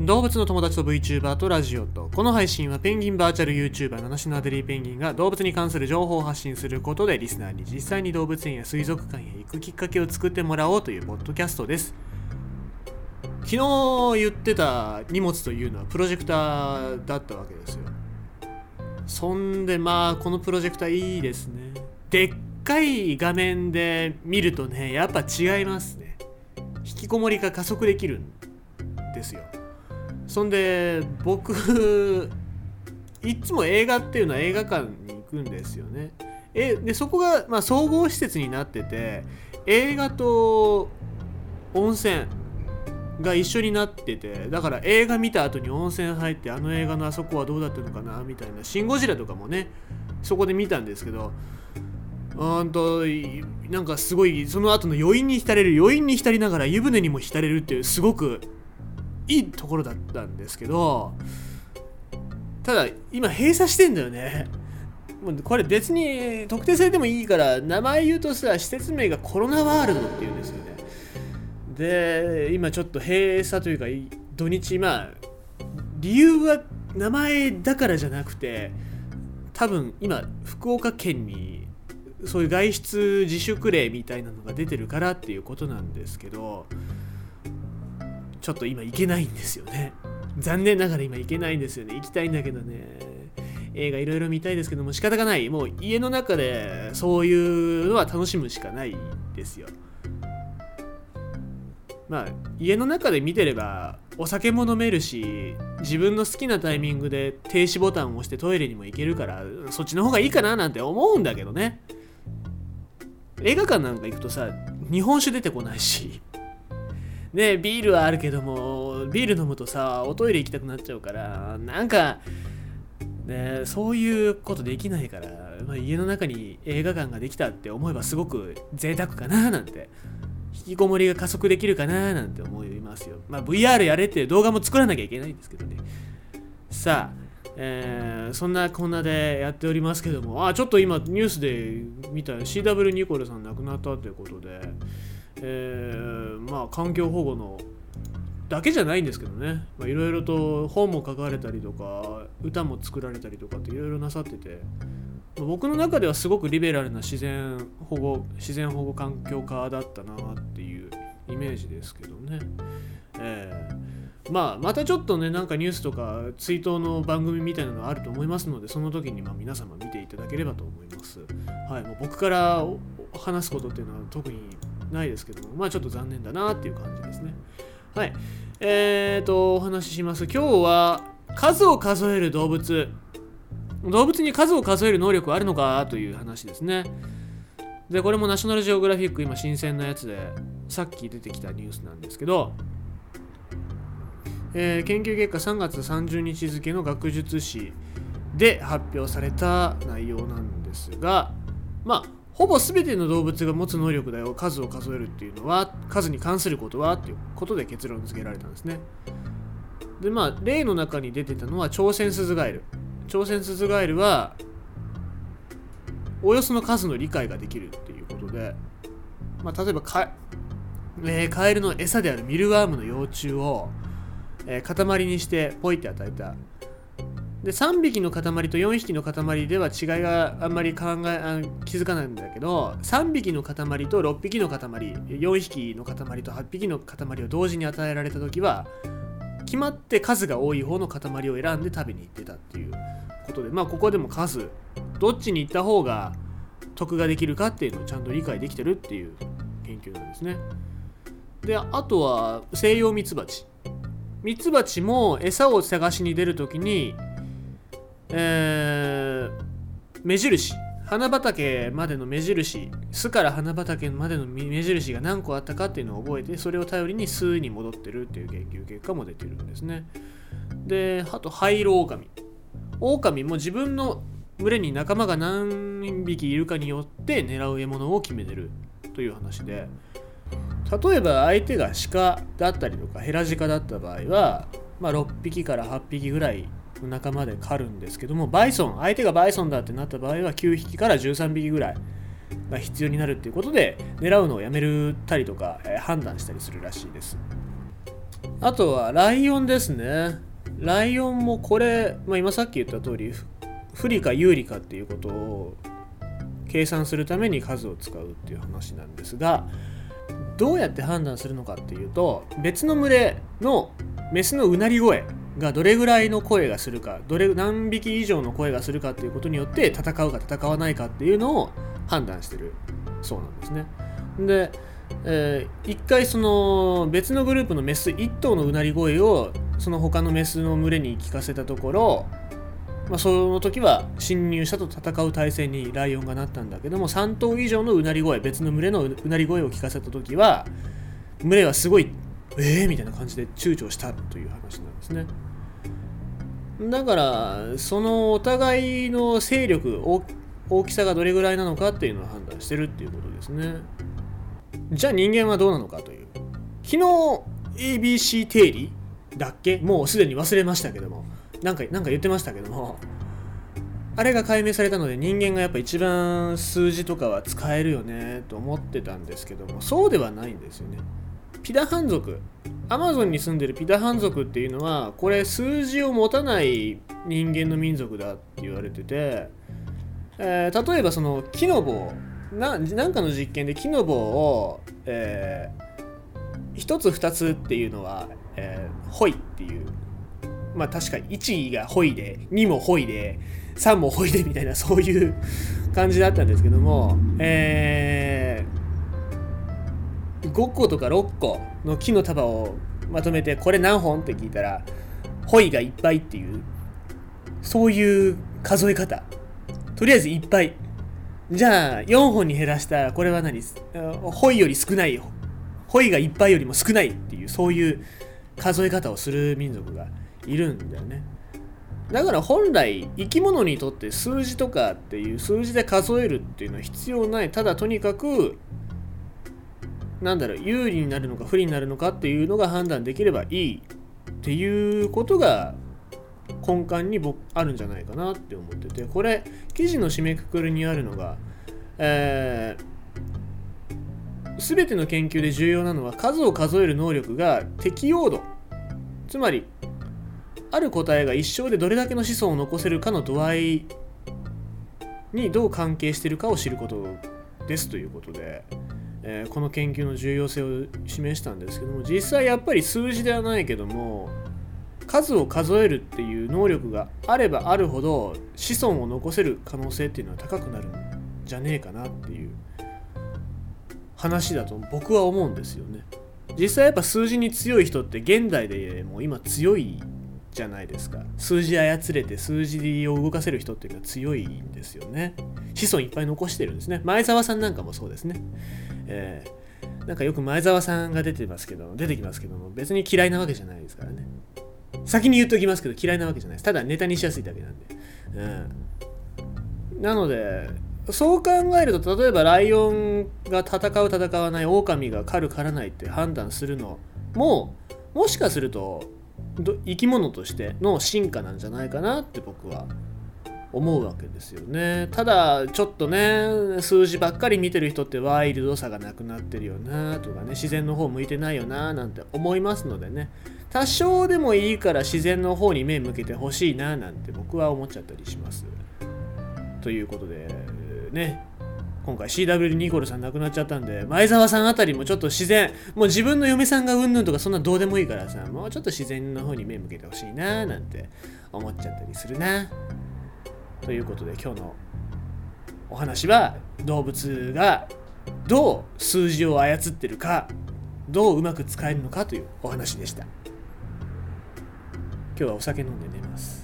動物の友達と VTuber とラジオと。この配信はペンギンバーチャル YouTuber 七種のアデリーペンギンが動物に関する情報を発信することでリスナーに実際に動物園や水族館へ行くきっかけを作ってもらおうというポッドキャストです。昨日言ってた荷物というのはプロジェクターだったわけですよ。そんでまあこのプロジェクターいいですね。でっかい画面で見るとねやっぱ違いますね。引きこもりが加速できるんですよ。そんで僕いつも映画っていうのは映画館に行くんですよね。えでそこが、まあ、総合施設になってて映画と温泉が一緒になっててだから映画見た後に温泉入ってあの映画のあそこはどうだったのかなみたいな「シン・ゴジラ」とかもねそこで見たんですけどうんとなんかすごいその後の余韻に浸れる余韻に浸りながら湯船にも浸れるっていうすごくいいところだったんですけどただ今閉鎖してんだよね。もうこれ別に特定されてもいいから名前言うとさ施設名がコロナワールドっていうんですよね。で今ちょっと閉鎖というか土日まあ理由は名前だからじゃなくて多分今福岡県にそういう外出自粛令みたいなのが出てるからっていうことなんですけどちょっと今行けないんですよね。残念ながら今行けないんですよね。行きたいんだけどね。映画いろいろ見たいですけども仕方がない。もう家の中でそういうのは楽しむしかないですよ。まあ家の中で見てればお酒も飲めるし自分の好きなタイミングで停止ボタンを押してトイレにも行けるからそっちの方がいいかななんて思うんだけどね。映画館なんか行くとさ日本酒出てこないし。ねビールはあるけどもビール飲むとさおトイレ行きたくなっちゃうからなんかねそういうことできないから、まあ、家の中に映画館ができたって思えばすごく贅沢かななんて。引きこもりが加速できるかななんて思いますよ。まあ VR やれって動画も作らなきゃいけないんですけどね。さあえー、そんなこんなでやっておりますけども、あ、ちょっと今ニュースで見た CW ニコルさん亡くなったということで、えー、まあ環境保護のだけじゃないんですけどね。いろいろと本も書かれたりとか歌も作られたりとかっていろいろなさってて。僕の中ではすごくリベラルな自然保護自然保護環境家だったなっていうイメージですけどね、えー、まあまたちょっとねなんかニュースとか追悼の番組みたいなのがあると思いますのでその時にま皆様見ていただければと思います。はいもう僕から話すことっていうのは特にないですけどもまあちょっと残念だなっていう感じですね。はい。えーとお話しします。今日は数を数える動物。動物に数を数える能力はあるのかという話ですね。でこれもナショナルジオグラフィック今新鮮なやつでさっき出てきたニュースなんですけど、えー、研究結果3月30日付の学術誌で発表された内容なんですがまあほぼ全ての動物が持つ能力だよ。数を数えるっていうのは数に関することはっていうことで結論付けられたんですね。でまあ例の中に出てたのは朝鮮スズガエル。朝鮮スズガエルはおよその数の理解ができるっていうことで、まあ、例えばか、えー、カエルの餌であるミルワームの幼虫を、えー、塊にしてポイって与えたで3匹の塊と4匹の塊では違いがあんまり考えあ気づかないんだけど3匹の塊と6匹の塊4匹の塊と8匹の塊を同時に与えられた時は決まって数が多い方の塊を選んで食べに行ってたっていうことでまあここでも数どっちに行った方が得ができるかっていうのをちゃんと理解できてるっていう研究なんですね。であとは西洋ミツバチ。ミツバチも餌を探しに出るときにえ、目印。花畑までの目印。巣から花畑までの目印が何個あったかっていうのを覚えてそれを頼りに巣に戻ってるっていう研究結果も出てるんですね。であとハイロオオカミオオカミも自分の群れに仲間が何匹いるかによって狙う獲物を決めてるという話で。例えば相手が鹿だったりとかヘラジカだった場合は、まあ、6匹から8匹ぐらい仲間で狩るんですけどもバイソン相手がバイソンだってなった場合は9匹から13匹ぐらいが必要になるっていうことで狙うのをやめるたりとか、えー、判断したりするらしいです。あとはライオンですね。ライオンもこれ、まあ、今さっき言った通り不利か有利かっていうことを計算するために数を使うっていう話なんですがどうやって判断するのかっていうと別の群れのメスのうなり声がどれぐらいの声がするかどれ何匹以上の声がするかっていうことによって戦うか戦わないかっていうのを判断してるそうなんですね。で、えー、一回その別のグループのメス1頭のうなり声をその他のメスの群れに聞かせたところまあ、その時は侵入者と戦う体制にライオンがなったんだけども3頭以上のうなり声別の群れのうなり声を聞かせた時は群れはすごいえーみたいな感じで躊躇したという話なんですね。だからそのお互いの勢力大きさがどれぐらいなのかっていうのを判断してるっていうことですね。じゃあ人間はどうなのかという。昨日 ABC 定理だっけ？もうすでに忘れましたけども。なんかなんか言ってましたけども。あれが解明されたので人間がやっぱ一番数字とかは使えるよねと思ってたんですけども。そうではないんですよね。ピダハン族アマゾンに住んでるピダハン族っていうのはこれ数字を持たない人間の民族だって言われてて、えー、例えばその木の棒ななんかの実験で木の棒を、えー、1つ2つっていうのは、えー、ホイっていうまあ確かに1がホイで2もホイで3もホイでみたいなそういう感じだったんですけどもえー、5個とか6個の木の束をまとめてこれ何本？って聞いたらホイがいっぱいっていうそういう数え方。とりあえずいっぱい。じゃあ4本に減らしたらこれは何？ホイより少ないよ。ホイがいっぱいよりも少ないっていうそういう数え方をする民族がいるんだよね。だから本来生き物にとって数字とかっていう数字で数えるっていうのは必要ない。ただとにかくなんだろう有利になるのか不利になるのかっていうのが判断できればいいっていうことが根幹に僕あるんじゃないかなって思っててこれ記事の締めくくりにあるのが、えー、全ての研究で重要なのは数を数える能力が適用度。つまりある答えが一生でどれだけの子孫を残せるかの度合いにどう関係してるかを知ることですということで、えー、この研究の重要性を示したんですけども実際やっぱり数字ではないけども数を数えるっていう能力があればあるほど子孫を残せる可能性っていうのは高くなるんじゃねえかなっていう話だと僕は思うんですよね。実際やっぱ数字に強い人って現代でもう今強いじゃないですか。数字操れて数字を動かせる人っていうのは強いんですよね。子孫いっぱい残してるんですね。前澤さんなんかもそうですね。えー、なんかよく前澤さんが出てますけど出てきますけども別に嫌いなわけじゃないですからね。先に言っておきますけど嫌いなわけじゃないです。ただネタにしやすいだけなんで、うん、なのでそう考えると例えばライオンが戦う戦わない狼が狩る狩らないって判断するのももしかすると生き物としての進化なんじゃないかなって僕は思うわけですよね。ただちょっとね数字ばっかり見てる人ってワイルドさがなくなってるよなとかね自然の方向いてないよななんて思いますのでね。多少でもいいから自然の方に目向けてほしいななんて僕は思っちゃったりします。ということでね。今回 CW ニコルさん亡くなっちゃったんで、前澤さんあたりもちょっと自然、もう自分の嫁さんがうんぬんとかそんなどうでもいいからさ、もうちょっと自然の方に目向けてほしいななんて思っちゃったりするな。ということで今日のお話は動物がどう数字を操ってるか、どううまく使えるのかというお話でした。今日はお酒飲んで寝ます。